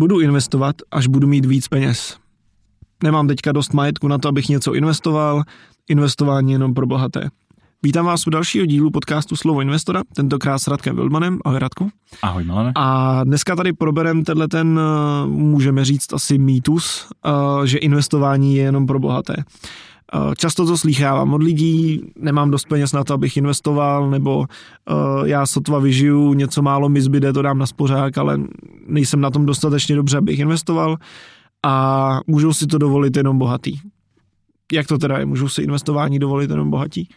Budu investovat, až budu mít víc peněz. Nemám teďka dost majetku na to, abych něco investoval, investování jenom pro bohaté. Vítám vás u dalšího dílu podcastu Slovo investora, tentokrát s Radkem Wildmanem. Ahoj Radku. Ahoj Malene. A dneska tady proberem tenhle ten, eh, můžeme říct asi mýtus, eh, že investování je jenom pro bohaté. Eh, často to slýchávám od lidí, nemám dost peněz na to, abych investoval, nebo já sotva vyžiju, něco málo mi zbyde, to dám na spořák, ale nejsem na tom dostatečně dobře, abych investoval a můžou si to dovolit jenom bohatý. Jak to teda je? Můžou si investování dovolit jenom bohatí?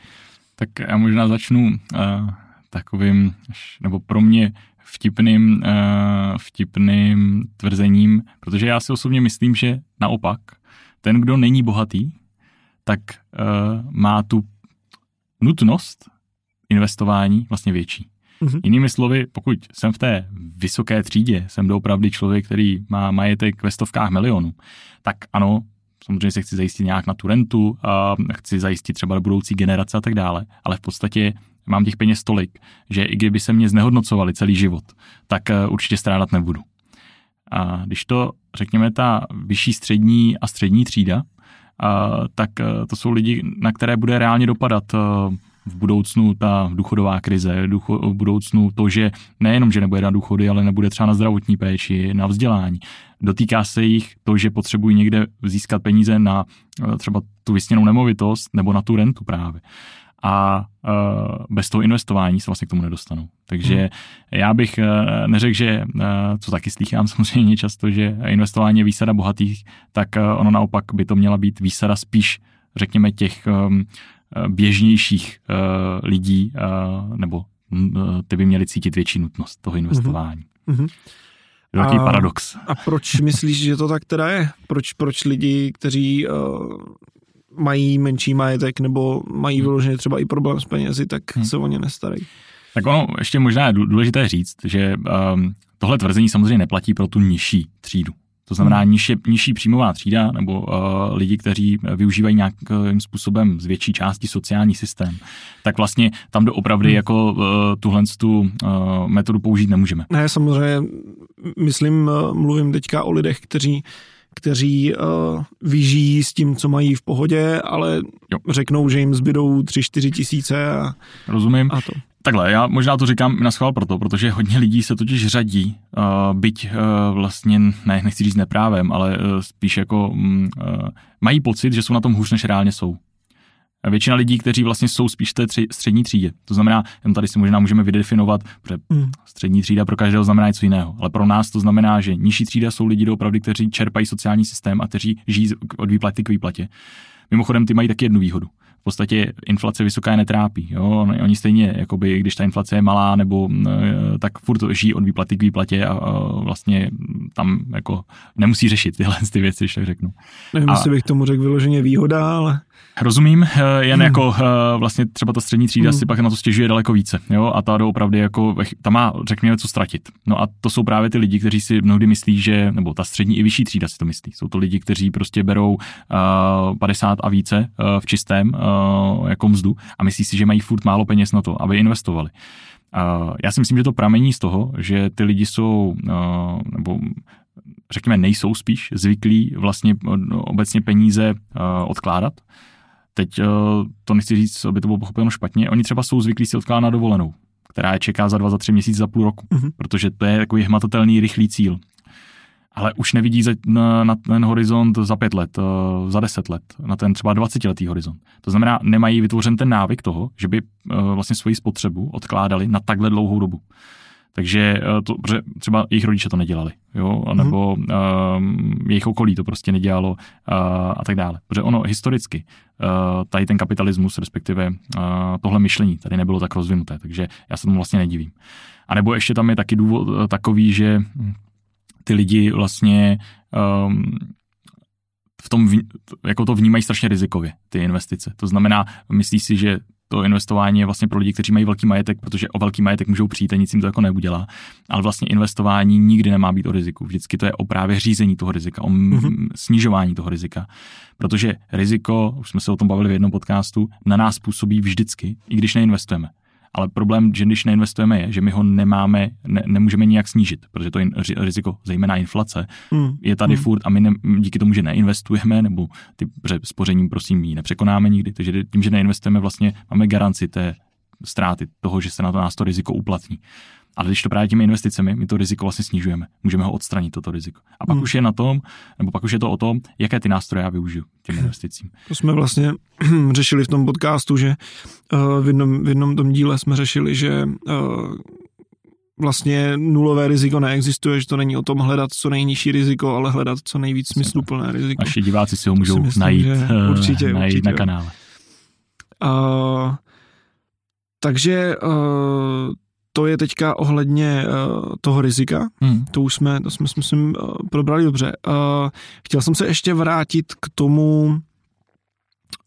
Tak já možná začnu uh, takovým, nebo pro mě vtipným, uh, vtipným tvrzením, protože já si osobně myslím, že naopak, ten, kdo není bohatý, tak uh, má tu nutnost investování vlastně větší. Mm-hmm. Jinými slovy, pokud jsem v té vysoké třídě, jsem doopravdy člověk, který má majetek ve stovkách milionů, tak ano, samozřejmě se chci zajistit nějak na tu rentu, a chci zajistit třeba do budoucí generace a tak dále, ale v podstatě mám těch peněz tolik, že i kdyby se mě znehodnocovali celý život, tak eh, určitě strádat nebudu. A když to, řekněme, ta vyšší střední a střední třída, tak eh, to jsou lidi, na které bude reálně dopadat eh, v budoucnu ta důchodová krize, v budoucnu to, že nejenom, že nebude na důchody, ale nebude třeba na zdravotní péči, na vzdělání. Dotýká se jich to, že potřebují někde získat peníze na eh, třeba tu vysněnou nemovitost nebo na tu rentu právě. A uh, bez toho investování se vlastně k tomu nedostanou. Takže hmm. já bych uh, neřekl, že, uh, co taky slýchám samozřejmě často, že investování je výsada bohatých, tak ono naopak by to měla být výsada spíš, řekněme, těch běžnějších lidí, nebo ty by měli cítit větší nutnost toho investování. Je to takový a, paradox. A proč myslíš, že to tak teda je? Proč, proč lidi, kteří uh, mají menší majetek nebo mají hmm. vyloženě třeba i problém s penězi, tak hmm. se o ně nestarají? Tak ono ještě možná je důležité říct, že um, tohle tvrzení samozřejmě neplatí pro tu nižší třídu. To znamená hmm. nižší, nižší příjmová třída nebo uh, lidi, kteří využívají nějakým způsobem z větší části sociální systém, tak vlastně tam doopravdy hmm. jako uh, tuhle tu uh, metodu použít nemůžeme. Ne, samozřejmě, myslím, uh, mluvím teďka o lidech, kteří kteří uh, vyžijí s tím, co mají v pohodě, ale jo. řeknou, že jim zbydou 3-4 tisíce. A, Rozumím. A to. Takhle, já možná to říkám na schvál proto, protože hodně lidí se totiž řadí, uh, byť uh, vlastně, ne, nechci říct neprávem, ale uh, spíš jako um, uh, mají pocit, že jsou na tom hůř, než reálně jsou. Většina lidí, kteří vlastně jsou spíš v té tři, střední třídě. To znamená, jen tady si možná můžeme vydefinovat, protože mm. střední třída pro každého znamená něco jiného. Ale pro nás to znamená, že nižší třída jsou lidi doopravdy, kteří čerpají sociální systém a kteří žijí od výplaty k výplatě. Mimochodem, ty mají taky jednu výhodu v podstatě inflace vysoká je netrápí. Jo? Oni stejně, jakoby, když ta inflace je malá, nebo e, tak furt žijí od výplaty k výplatě a, a vlastně tam jako nemusí řešit tyhle ty věci, když tak řeknu. Nevím, jestli bych tomu řekl vyloženě výhoda, ale... Rozumím, eh, jen hmm. jako eh, vlastně třeba ta střední třída hmm. si pak na to stěžuje daleko více, jo, a ta opravdu jako, ta má, řekněme, co ztratit. No a to jsou právě ty lidi, kteří si mnohdy myslí, že, nebo ta střední i vyšší třída si to myslí. Jsou to lidi, kteří prostě berou uh, 50 a více uh, v čistém uh, jako mzdu a myslí si, že mají furt málo peněz na to, aby investovali. Uh, já si myslím, že to pramení z toho, že ty lidi jsou, uh, nebo řekněme, nejsou spíš zvyklí vlastně obecně peníze uh, odkládat. Teď uh, to nechci říct, aby to bylo pochopeno špatně. Oni třeba jsou zvyklí si odkládat na dovolenou, která je čeká za dva, za tři měsíce, za půl roku, uh-huh. protože to je takový hmatatelný, rychlý cíl. Ale už nevidí za, na, na ten horizont za pět let, za deset let, na ten třeba dvacetiletý horizont. To znamená, nemají vytvořen ten návyk toho, že by vlastně svoji spotřebu odkládali na takhle dlouhou dobu. Takže eh, to, třeba jejich rodiče to nedělali, jo, nebo mm. um, jejich okolí to prostě nedělalo uh, a tak dále. Protože ono historicky, uh, tady ten kapitalismus, respektive uh, tohle myšlení tady nebylo tak rozvinuté, takže já se tomu vlastně nedivím. A nebo ještě tam je taky důvod uh, takový, že ty lidi vlastně um, v tom, jako to vnímají strašně rizikově, ty investice. To znamená, myslí si, že to investování je vlastně pro lidi, kteří mají velký majetek, protože o velký majetek můžou přijít a nic jim to jako neudělá. Ale vlastně investování nikdy nemá být o riziku. Vždycky to je o právě řízení toho rizika, o mm-hmm. snižování toho rizika. Protože riziko, už jsme se o tom bavili v jednom podcastu, na nás působí vždycky, i když neinvestujeme. Ale problém, že když neinvestujeme, je, že my ho nemáme, ne, nemůžeme nijak snížit, protože to je riziko, zejména inflace, hmm. je tady hmm. furt a my ne, díky tomu, že neinvestujeme, nebo ty spořením prosím ji nepřekonáme nikdy, takže tím, že neinvestujeme, vlastně máme garanci té ztráty toho, že se na to nás to riziko uplatní. Ale když to právě těmi investicemi, my to riziko vlastně snižujeme. Můžeme ho odstranit, toto riziko. A pak hmm. už je na tom, nebo pak už je to o tom, jaké ty nástroje já využiju těm investicím. To jsme vlastně řešili v tom podcastu, že uh, v, jednom, v jednom tom díle jsme řešili, že uh, vlastně nulové riziko neexistuje, že to není o tom hledat co nejnižší riziko, ale hledat co nejvíc smysluplné riziko. Naši diváci si ho můžou myslím, najít, určitě, najít určitě. na kanále. Uh, takže uh, to je teďka ohledně uh, toho rizika. Hmm. To už jsme, to jsme, myslím, uh, probrali dobře. Uh, chtěl jsem se ještě vrátit k tomu,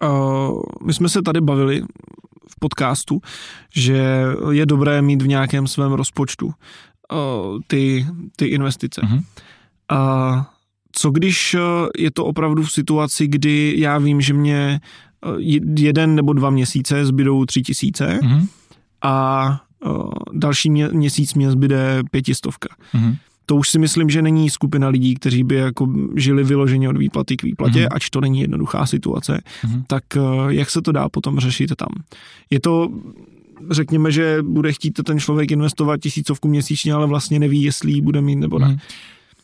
uh, my jsme se tady bavili v podcastu, že je dobré mít v nějakém svém rozpočtu uh, ty, ty investice. Hmm. Uh, co když je to opravdu v situaci, kdy já vím, že mě jeden nebo dva měsíce zbydou tři tisíce mm-hmm. a další mě, měsíc mě zbyde pětistovka. Mm-hmm. To už si myslím, že není skupina lidí, kteří by jako žili vyloženě od výplaty k výplatě, mm-hmm. ač to není jednoduchá situace, mm-hmm. tak jak se to dá potom řešit tam? Je to řekněme, že bude chtít ten člověk investovat tisícovku měsíčně, ale vlastně neví, jestli ji bude mít nebo ne. Mm.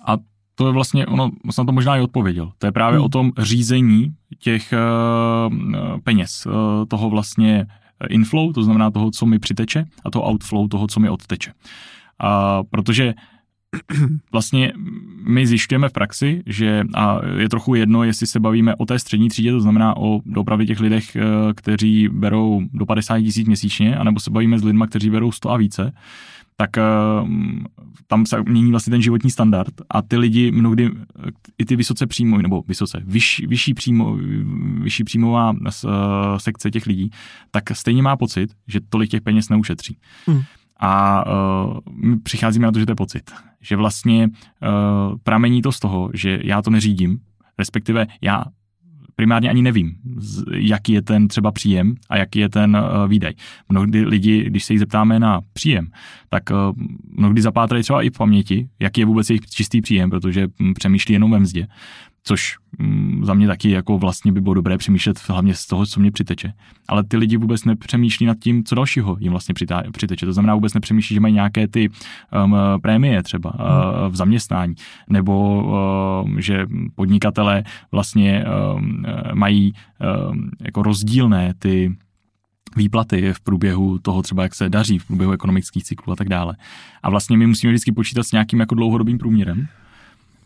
A to je vlastně, ono, jsem to možná i odpověděl. To je právě mm. o tom řízení těch uh, peněz, uh, toho vlastně inflow, to znamená toho, co mi přiteče, a toho outflow, toho, co mi odteče. A protože vlastně my zjišťujeme v praxi, že a je trochu jedno, jestli se bavíme o té střední třídě, to znamená o dopravě těch lidech, eh, kteří berou do 50 tisíc měsíčně, anebo se bavíme s lidmi, kteří berou 100 a více, tak eh, tam se mění vlastně ten životní standard a ty lidi mnohdy, i ty vysoce příjmou, nebo vysoce, vyšší, vyšší, příjmo, vyšší příjmová eh, sekce těch lidí, tak stejně má pocit, že tolik těch peněz neušetří. Hmm. A uh, my přicházíme na to, že to je pocit. Že vlastně uh, pramení to z toho, že já to neřídím, respektive já primárně ani nevím, jaký je ten třeba příjem a jaký je ten uh, výdaj. Mnohdy lidi, když se jich zeptáme na příjem, tak mnohdy zapátrají třeba i v paměti, jaký je vůbec jejich čistý příjem, protože hm, přemýšlí jenom ve mzdě což mm, za mě taky jako vlastně by bylo dobré přemýšlet hlavně z toho, co mě přiteče. Ale ty lidi vůbec nepřemýšlí nad tím, co dalšího jim vlastně přiteče. To znamená, vůbec nepřemýšlí, že mají nějaké ty um, prémie třeba uh, v zaměstnání, nebo um, že podnikatelé vlastně um, mají um, jako rozdílné ty výplaty v průběhu toho třeba, jak se daří, v průběhu ekonomických cyklů a tak dále. A vlastně my musíme vždycky počítat s nějakým jako dlouhodobým průměrem,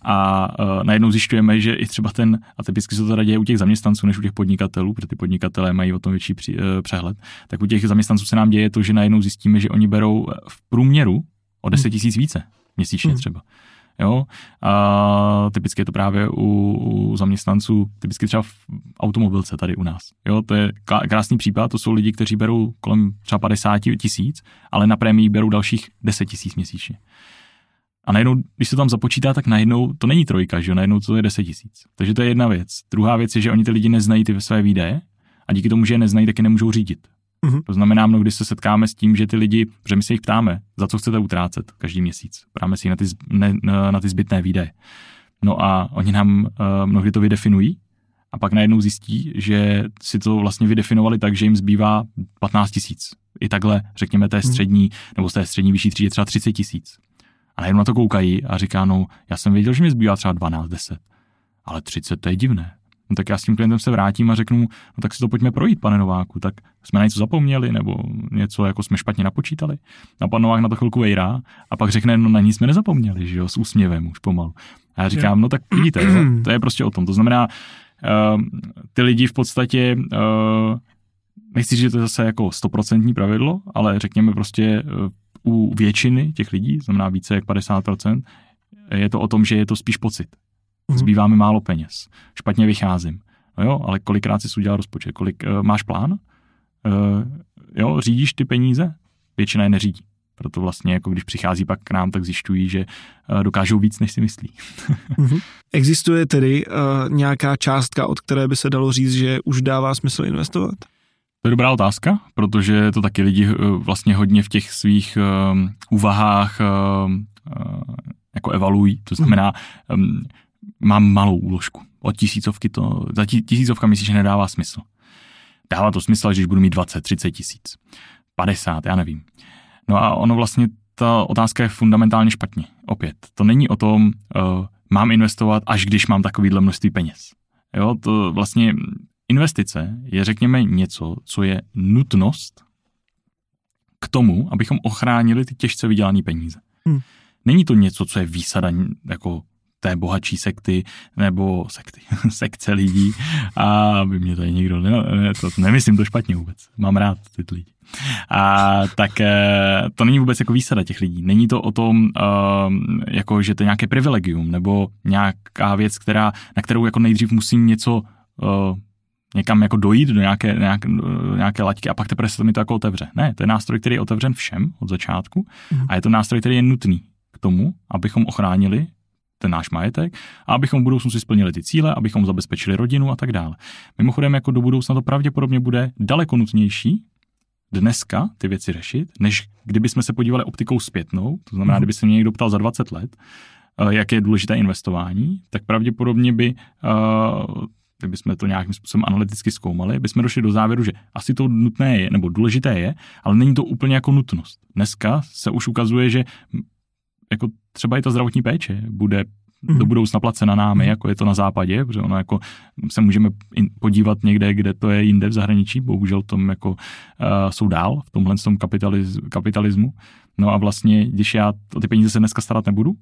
a uh, najednou zjišťujeme, že i třeba ten, a typicky se to teda děje u těch zaměstnanců než u těch podnikatelů, protože ty podnikatelé mají o tom větší při, uh, přehled, tak u těch zaměstnanců se nám děje to, že najednou zjistíme, že oni berou v průměru o 10 tisíc více měsíčně hmm. třeba. Jo? A typicky je to právě u, u zaměstnanců, typicky třeba v automobilce tady u nás. Jo? To je krásný případ, to jsou lidi, kteří berou kolem třeba 50 tisíc, ale na prémii berou dalších 10 tisíc měsíčně. A najednou, když se tam započítá, tak najednou to není trojka, že jo, najednou to je 10 tisíc. Takže to je jedna věc. Druhá věc je, že oni ty lidi neznají ty své výdaje a díky tomu, že je neznají, tak je nemůžou řídit. Mm-hmm. To znamená, mnohdy se setkáme s tím, že ty lidi, že my se jich ptáme, za co chcete utrácet každý měsíc. Ptáme si na ty, ne, na ty zbytné výdaje. No a oni nám uh, mnohdy to vydefinují a pak najednou zjistí, že si to vlastně vydefinovali tak, že jim zbývá 15 tisíc. I takhle, řekněme, té mhm. střední, nebo z té střední vyšší třídě třeba 30 tisíc. A najednou na to koukají a říká, no, já jsem věděl, že mi zbývá třeba 12, 10, ale 30 to je divné. No tak já s tím klientem se vrátím a řeknu, no tak si to pojďme projít, pane Nováku, tak jsme na něco zapomněli, nebo něco jako jsme špatně napočítali. A pan Novák na to chvilku vejrá a pak řekne, no na nic jsme nezapomněli, že jo, s úsměvem už pomalu. A já říkám, no tak vidíte, jo, to je prostě o tom. To znamená, uh, ty lidi v podstatě, uh, nechci že to je zase jako stoprocentní pravidlo, ale řekněme prostě uh, u většiny těch lidí, znamená více jak 50%, je to o tom, že je to spíš pocit. Mhm. Zbývá mi málo peněz, špatně vycházím. No jo, ale kolikrát jsi udělal rozpočet, kolik uh, máš plán? Uh, jo, řídíš ty peníze? Většina je neřídí. Proto vlastně, jako když přichází pak k nám, tak zjišťují, že uh, dokážou víc, než si myslí. mm-hmm. Existuje tedy uh, nějaká částka, od které by se dalo říct, že už dává smysl investovat? To je dobrá otázka, protože to taky lidi vlastně hodně v těch svých um, úvahách um, jako evaluují. To znamená, um, mám malou úložku. Od tisícovky to, za tisícovka myslíš, že nedává smysl. Dává to smysl, že když budu mít 20, 30 tisíc, 50, já nevím. No a ono vlastně, ta otázka je fundamentálně špatně. Opět, to není o tom, uh, mám investovat, až když mám takovýhle množství peněz. Jo, to vlastně investice je, řekněme, něco, co je nutnost k tomu, abychom ochránili ty těžce vydělané peníze. Hmm. Není to něco, co je výsada jako té bohatší sekty nebo sekty, sekce lidí a by mě tady někdo, ne, ne, to nemyslím to špatně vůbec, mám rád ty lidi. A tak eh, to není vůbec jako výsada těch lidí. Není to o tom, uh, jako, že to je nějaké privilegium nebo nějaká věc, která, na kterou jako nejdřív musím něco uh, někam jako dojít do nějaké, nějaké, nějaké laťky a pak teprve se to mi to jako otevře. Ne, to je nástroj, který je otevřen všem od začátku mm. a je to nástroj, který je nutný k tomu, abychom ochránili ten náš majetek a abychom v budoucnu si splnili ty cíle, abychom zabezpečili rodinu a tak dále. Mimochodem, jako do budoucna to pravděpodobně bude daleko nutnější dneska ty věci řešit, než kdyby jsme se podívali optikou zpětnou, to znamená, mm. kdyby se mě někdo ptal za 20 let, uh, jak je důležité investování, tak pravděpodobně by, uh, kdyby jsme to nějakým způsobem analyticky zkoumali, bychom došli do závěru, že asi to nutné je, nebo důležité je, ale není to úplně jako nutnost. Dneska se už ukazuje, že jako třeba i ta zdravotní péče bude do budoucna placena námi, mm. jako je to na západě, protože ono jako se můžeme podívat někde, kde to je jinde v zahraničí, bohužel tom jako uh, jsou dál v tomhle tom kapitaliz, kapitalismu. No a vlastně, když já o ty peníze se dneska starat nebudu,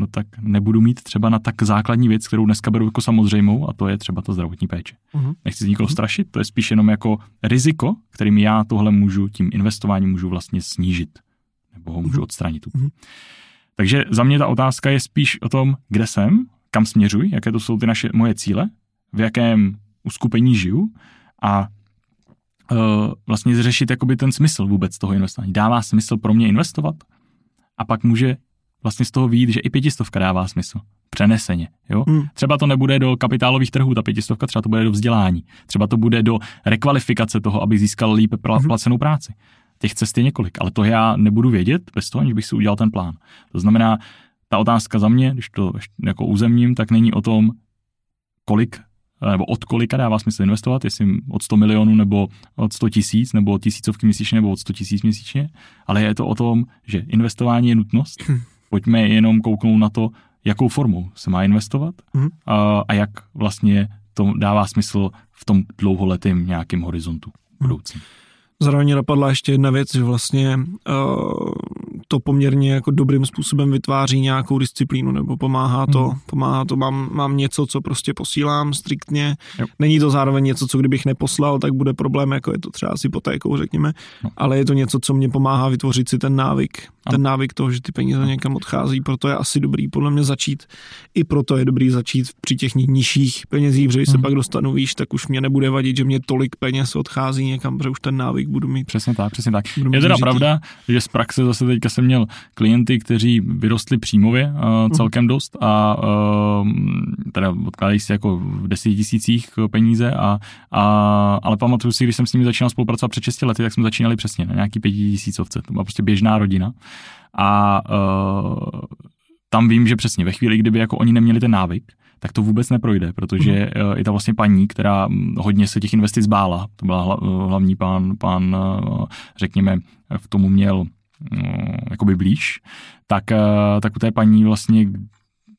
no tak nebudu mít třeba na tak základní věc, kterou dneska beru jako samozřejmou, a to je třeba ta zdravotní péče. Mm. Nechci nikoho mm. strašit, to je spíš jenom jako riziko, kterým já tohle můžu, tím investováním můžu vlastně snížit, nebo ho můžu mm. odstranit. Mm. Takže za mě ta otázka je spíš o tom, kde jsem, kam směřuji, jaké to jsou ty naše moje cíle, v jakém uskupení žiju a uh, vlastně zřešit jakoby ten smysl vůbec toho investování. Dává smysl pro mě investovat? A pak může vlastně z toho výjít, že i pětistovka dává smysl. Přeneseně. Jo? Hmm. Třeba to nebude do kapitálových trhů, ta pětistovka, třeba to bude do vzdělání. Třeba to bude do rekvalifikace toho, aby získal lípe hmm. placenou práci. Těch cest je několik, ale to já nebudu vědět bez toho, aniž bych si udělal ten plán. To znamená, ta otázka za mě, když to jako uzemním, tak není o tom, kolik nebo od kolika dává smysl investovat, jestli od 100 milionů nebo od 100 tisíc, nebo od tisícovky měsíčně, nebo od 100 tisíc měsíčně, ale je to o tom, že investování je nutnost. Pojďme jenom kouknout na to, jakou formou se má investovat hm. a, a jak vlastně to dává smysl v tom dlouholetém nějakém horizontu budoucím. Zároveň napadla ještě jedna věc, že vlastně uh, to poměrně jako dobrým způsobem vytváří nějakou disciplínu nebo pomáhá to, hmm. pomáhá to, mám, mám něco, co prostě posílám striktně, jo. není to zároveň něco, co kdybych neposlal, tak bude problém, jako je to třeba s hypotékou, řekněme, no. ale je to něco, co mě pomáhá vytvořit si ten návyk. Ten návyk toho, že ty peníze někam odchází, proto je asi dobrý podle mě začít, i proto je dobrý začít při těch nižších penězích, protože když hmm. se pak dostanu výš, tak už mě nebude vadit, že mě tolik peněz odchází někam, protože už ten návyk budu mít. Přesně tak, přesně tak. Je teda pravda, že z praxe zase teďka jsem měl klienty, kteří vyrostli příjmově uh, celkem dost a uh, teda odkládají si jako v deseti tisících peníze, a, a, ale pamatuju si, když jsem s nimi začínal spolupracovat před 6 lety, tak jsme začínali přesně na nějaký pětitisícovce. To byla prostě běžná rodina. A uh, tam vím, že přesně ve chvíli, kdyby jako oni neměli ten návyk, tak to vůbec neprojde, protože uh je ta vlastně paní, která hodně se těch investic bála. To byla hlavní pán, pán řekněme, v tomu měl jakoby blíž, tak, tak u té paní vlastně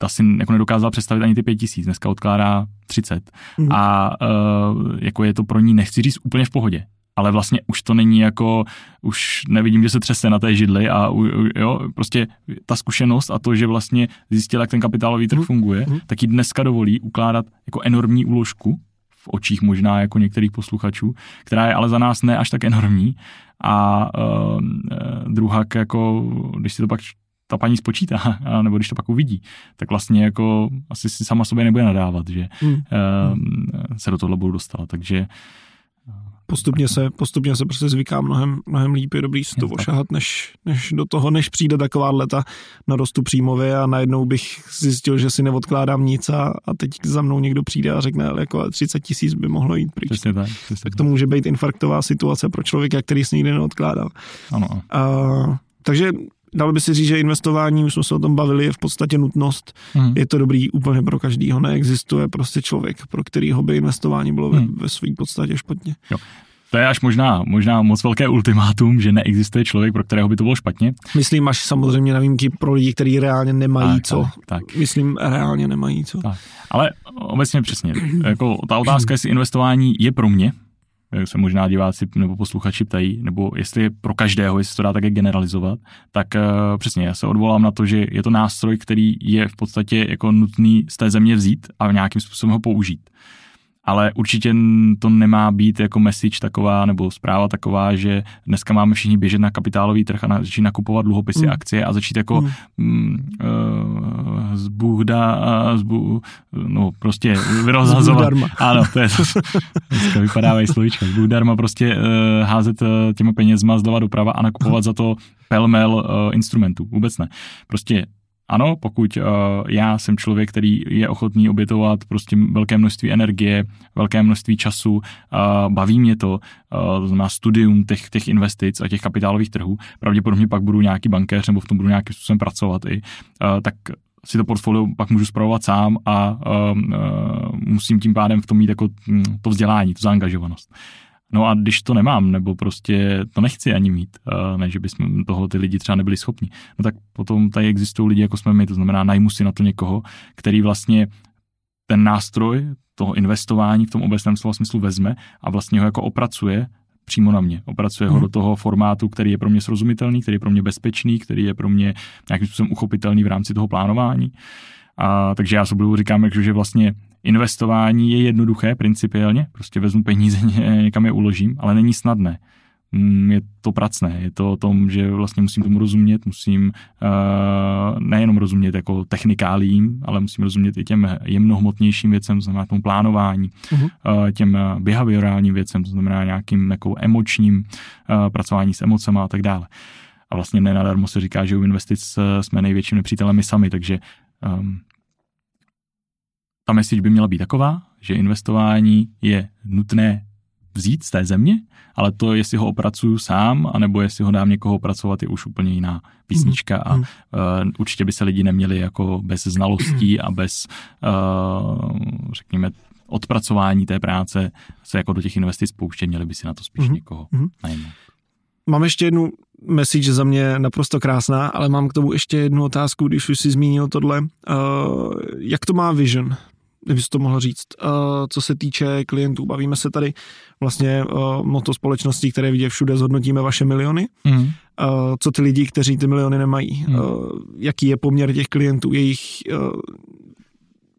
ta si jako nedokázala představit ani ty pět tisíc, dneska odkládá 30. Mm. A uh, jako je to pro ní, nechci říct, úplně v pohodě. Ale vlastně už to není jako, už nevidím, že se třese na té židli a jo, prostě ta zkušenost a to, že vlastně zjistila, jak ten kapitálový trh mm. funguje, mm. tak ji dneska dovolí ukládat jako enormní úložku v očích možná jako některých posluchačů, která je ale za nás ne až tak enormní a uh, druhá jako, když si to pak ta paní spočítá, nebo když to pak uvidí, tak vlastně jako asi si sama sobě nebude nadávat, že hmm. uh, se do tohle budou dostala, takže postupně se, postupně se prostě zvyká mnohem, mnohem líp, je dobrý si to ošahat, než, než do toho, než přijde taková leta na rostu příjmově a najednou bych zjistil, že si neodkládám nic a, a teď za mnou někdo přijde a řekne, ale jako 30 tisíc by mohlo jít pryč. Přesně tak, přesně tak to může být infarktová situace pro člověka, který si nikdy neodkládal. Ano. A, takže dalo by si říct, že investování, už jsme se o tom bavili, je v podstatě nutnost. Hmm. Je to dobrý úplně pro každýho. Neexistuje prostě člověk, pro kterýho by investování bylo hmm. ve, ve své podstatě špatně. Jo. To je až možná, možná moc velké ultimátum, že neexistuje člověk, pro kterého by to bylo špatně. Myslím až samozřejmě na výjimky pro lidi, kteří reálně nemají tak, co. Tak, tak. Myslím, reálně nemají co. Tak. Ale obecně přesně. Jako ta otázka, jestli investování je pro mě, jak se možná diváci nebo posluchači ptají, nebo jestli je pro každého, jestli to dá také generalizovat, tak uh, přesně já se odvolám na to, že je to nástroj, který je v podstatě jako nutný z té země vzít a nějakým způsobem ho použít ale určitě to nemá být jako message taková nebo zpráva taková, že dneska máme všichni běžet na kapitálový trh a začít nakupovat dluhopisy, mm. akcie a začít jako mm. Mm, uh, z Buhda, zbu, no prostě vyrozhazovat. Ano, to je to. Dneska vypadávají slovíčka. Z Buhdarma prostě uh, házet uh, těma penězma zleva doprava a nakupovat za to pelmel uh, instrumentů. Vůbec ne. Prostě ano, pokud uh, já jsem člověk, který je ochotný obětovat prostě velké množství energie, velké množství času, baví mě to, uh, to znamená studium těch, těch investic a těch kapitálových trhů, pravděpodobně pak budu nějaký bankéř nebo v tom budu nějakým způsobem pracovat i, uh, tak si to portfolio pak můžu zpravovat sám a musím tím pádem v tom mít jako hm, to vzdělání, tu zaangažovanost. No a když to nemám, nebo prostě to nechci ani mít, ne, že bychom toho ty lidi třeba nebyli schopni, no tak potom tady existují lidi, jako jsme my, to znamená najmu si na to někoho, který vlastně ten nástroj toho investování v tom obecném slova smyslu vezme a vlastně ho jako opracuje přímo na mě. Opracuje hmm. ho mhm. do toho formátu, který je pro mě srozumitelný, který je pro mě bezpečný, který je pro mě nějakým způsobem uchopitelný v rámci toho plánování. A, takže já budu říkám, že vlastně investování je jednoduché principiálně, prostě vezmu peníze, někam je uložím, ale není snadné. Mm, je to pracné, je to o tom, že vlastně musím tomu rozumět, musím uh, nejenom rozumět jako technikálím, ale musím rozumět i těm jemnohmotnějším věcem, to znamená tomu plánování, uh-huh. uh, těm behaviorálním věcem, to znamená nějakým jako emočním uh, pracování s emocemi a tak dále. A vlastně nenadarmo se říká, že u investic jsme největším nepřítelem my sami, takže um, ta message by měla být taková, že investování je nutné vzít z té země, ale to, jestli ho opracuju sám, anebo jestli ho dám někoho opracovat, je už úplně jiná písnička a uh, určitě by se lidi neměli jako bez znalostí a bez, uh, řekněme, odpracování té práce se jako do těch investic pouštět, měli by si na to spíš mm-hmm. někoho najmout. Mám ještě jednu message za mě naprosto krásná, ale mám k tomu ještě jednu otázku, když už si zmínil tohle. Uh, jak to má Vision? Kdybys to mohl říct, uh, co se týče klientů. Bavíme se tady vlastně uh, moto společností, které vidě všude, zhodnotíme vaše miliony. Mm. Co ty lidi, kteří ty miliony nemají? Mm. Jaký je poměr těch klientů? Jejich, uh,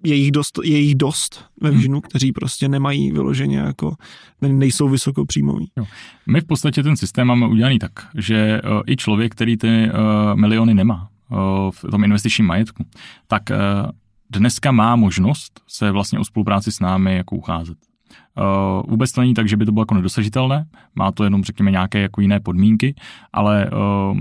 je jich dost, je jich dost ve hmm. Visionu, hmm. kteří prostě nemají vyloženě jako, nejsou vysokopříjmoví. Jo. My v podstatě ten systém máme udělaný tak, že i člověk, který ty miliony nemá v tom investičním majetku, tak dneska má možnost se vlastně o spolupráci s námi jako ucházet. Uh, vůbec to není tak, že by to bylo jako nedosažitelné, má to jenom, řekněme, nějaké jako jiné podmínky, ale uh,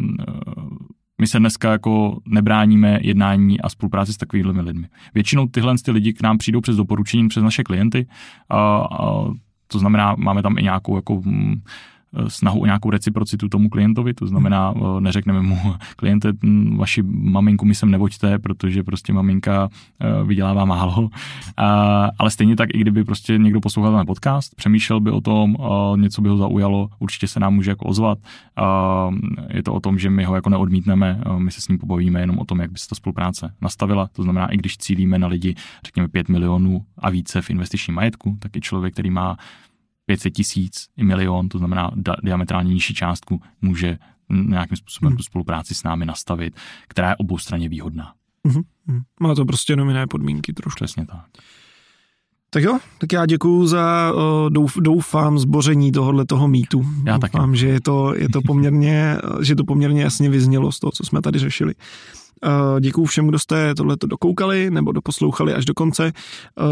my se dneska jako nebráníme jednání a spolupráci s takovými lidmi. Většinou tyhle ty lidi k nám přijdou přes doporučení, přes naše klienty, uh, to znamená, máme tam i nějakou jako Eh, snahu o nějakou reciprocitu tomu klientovi, to znamená, eh, neřekneme mu, kliente, hm, vaši maminku mi sem nevoďte, protože prostě maminka eh, vydělává málo, ale stejně tak, i kdyby prostě někdo poslouchal ten podcast, přemýšlel by o tom, něco by ho zaujalo, určitě se nám může jako ozvat, je to o tom, že my ho jako neodmítneme, my se s ním pobavíme jenom o tom, jak by se ta spolupráce nastavila, to znamená, i když cílíme na lidi, řekněme 5 milionů a více v investičním majetku, tak i člověk, který má 500 tisíc i milion, to znamená diametrálně nižší částku, může nějakým způsobem hmm. tu spolupráci s námi nastavit, která je oboustranně výhodná. Mm-hmm. Má to prostě jenom jiné podmínky trošku. Přesně tak. Tak jo, tak já děkuju za, douf, doufám, zboření tohohle toho mýtu. Já doufám, taky. že je to, je to poměrně, že to poměrně jasně vyznělo z toho, co jsme tady řešili. Děkuju všem, kdo jste tohleto dokoukali nebo doposlouchali až do konce.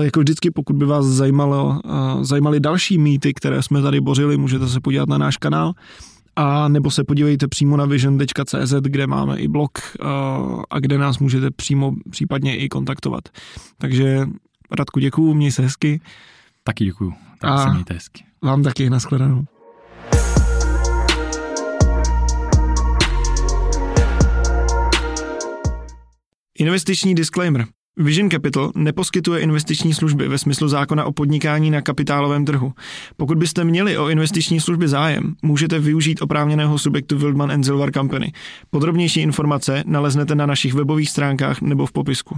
Jako vždycky, pokud by vás zajímalo, zajímaly další mýty, které jsme tady bořili, můžete se podívat na náš kanál a nebo se podívejte přímo na vision.cz, kde máme i blog a kde nás můžete přímo případně i kontaktovat. Takže Radku děkuju, měj se hezky. Taky děkuju, tak a se mějte hezky. Vám taky, nashledanou. Investiční disclaimer. Vision Capital neposkytuje investiční služby ve smyslu zákona o podnikání na kapitálovém trhu. Pokud byste měli o investiční služby zájem, můžete využít oprávněného subjektu Wildman Silver Company. Podrobnější informace naleznete na našich webových stránkách nebo v popisku.